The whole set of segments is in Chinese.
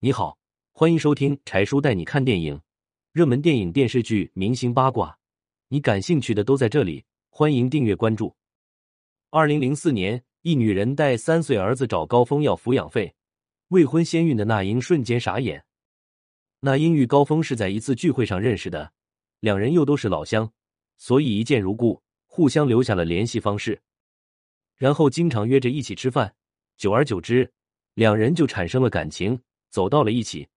你好，欢迎收听柴叔带你看电影，热门电影、电视剧、明星八卦，你感兴趣的都在这里。欢迎订阅关注。二零零四年，一女人带三岁儿子找高峰要抚养费，未婚先孕的那英瞬间傻眼。那英与高峰是在一次聚会上认识的，两人又都是老乡，所以一见如故，互相留下了联系方式，然后经常约着一起吃饭。久而久之，两人就产生了感情。走到了一起。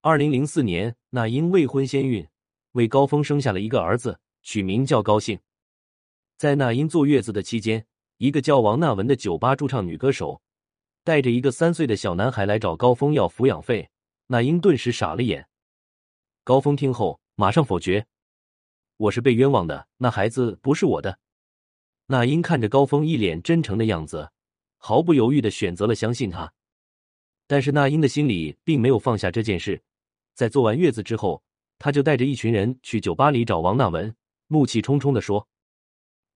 二零零四年，那英未婚先孕，为高峰生下了一个儿子，取名叫高兴。在那英坐月子的期间，一个叫王娜文的酒吧驻唱女歌手带着一个三岁的小男孩来找高峰要抚养费，那英顿时傻了眼。高峰听后马上否决：“我是被冤枉的，那孩子不是我的。”那英看着高峰一脸真诚的样子，毫不犹豫的选择了相信他。但是那英的心里并没有放下这件事，在做完月子之后，他就带着一群人去酒吧里找王娜文，怒气冲冲的说：“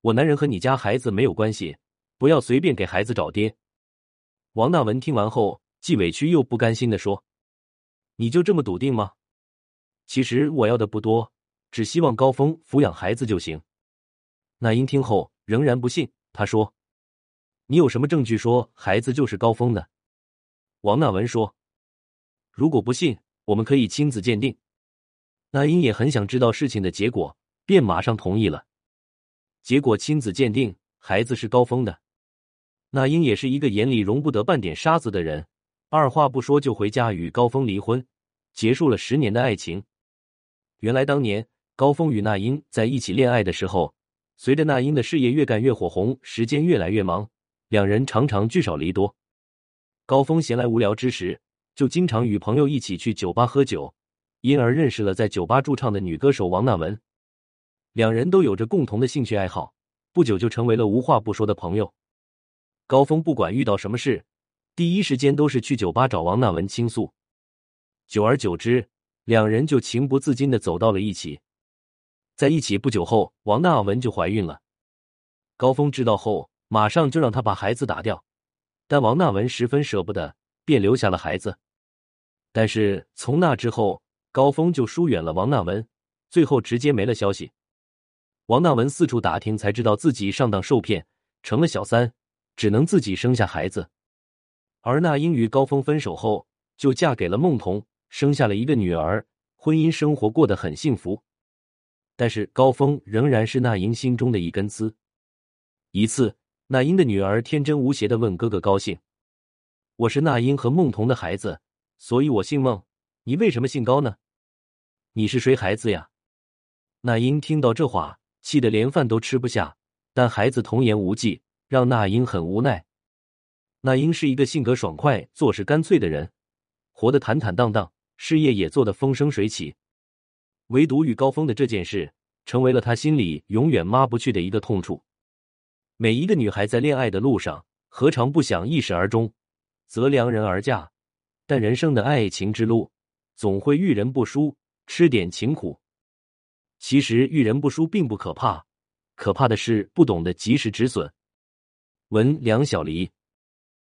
我男人和你家孩子没有关系，不要随便给孩子找爹。”王娜文听完后，既委屈又不甘心的说：“你就这么笃定吗？其实我要的不多，只希望高峰抚养孩子就行。”那英听后仍然不信，他说：“你有什么证据说孩子就是高峰的？”王纳文说：“如果不信，我们可以亲子鉴定。”那英也很想知道事情的结果，便马上同意了。结果亲子鉴定，孩子是高峰的。那英也是一个眼里容不得半点沙子的人，二话不说就回家与高峰离婚，结束了十年的爱情。原来当年高峰与那英在一起恋爱的时候，随着那英的事业越干越火红，时间越来越忙，两人常常聚少离多。高峰闲来无聊之时，就经常与朋友一起去酒吧喝酒，因而认识了在酒吧驻唱的女歌手王娜文。两人都有着共同的兴趣爱好，不久就成为了无话不说的朋友。高峰不管遇到什么事，第一时间都是去酒吧找王娜文倾诉。久而久之，两人就情不自禁的走到了一起。在一起不久后，王娜文就怀孕了。高峰知道后，马上就让他把孩子打掉。但王娜文十分舍不得，便留下了孩子。但是从那之后，高峰就疏远了王娜文，最后直接没了消息。王娜文四处打听，才知道自己上当受骗，成了小三，只能自己生下孩子。而那英与高峰分手后，就嫁给了孟童，生下了一个女儿，婚姻生活过得很幸福。但是高峰仍然是那英心中的一根刺。一次。那英的女儿天真无邪的问哥哥高兴：“我是那英和孟童的孩子，所以我姓孟。你为什么姓高呢？你是谁孩子呀？”那英听到这话，气得连饭都吃不下。但孩子童言无忌，让那英很无奈。那英是一个性格爽快、做事干脆的人，活得坦坦荡荡，事业也做得风生水起。唯独与高峰的这件事，成为了他心里永远抹不去的一个痛处。每一个女孩在恋爱的路上，何尝不想一石而终，择良人而嫁？但人生的爱情之路，总会遇人不淑，吃点情苦。其实遇人不淑并不可怕，可怕的是不懂得及时止损。文梁小黎。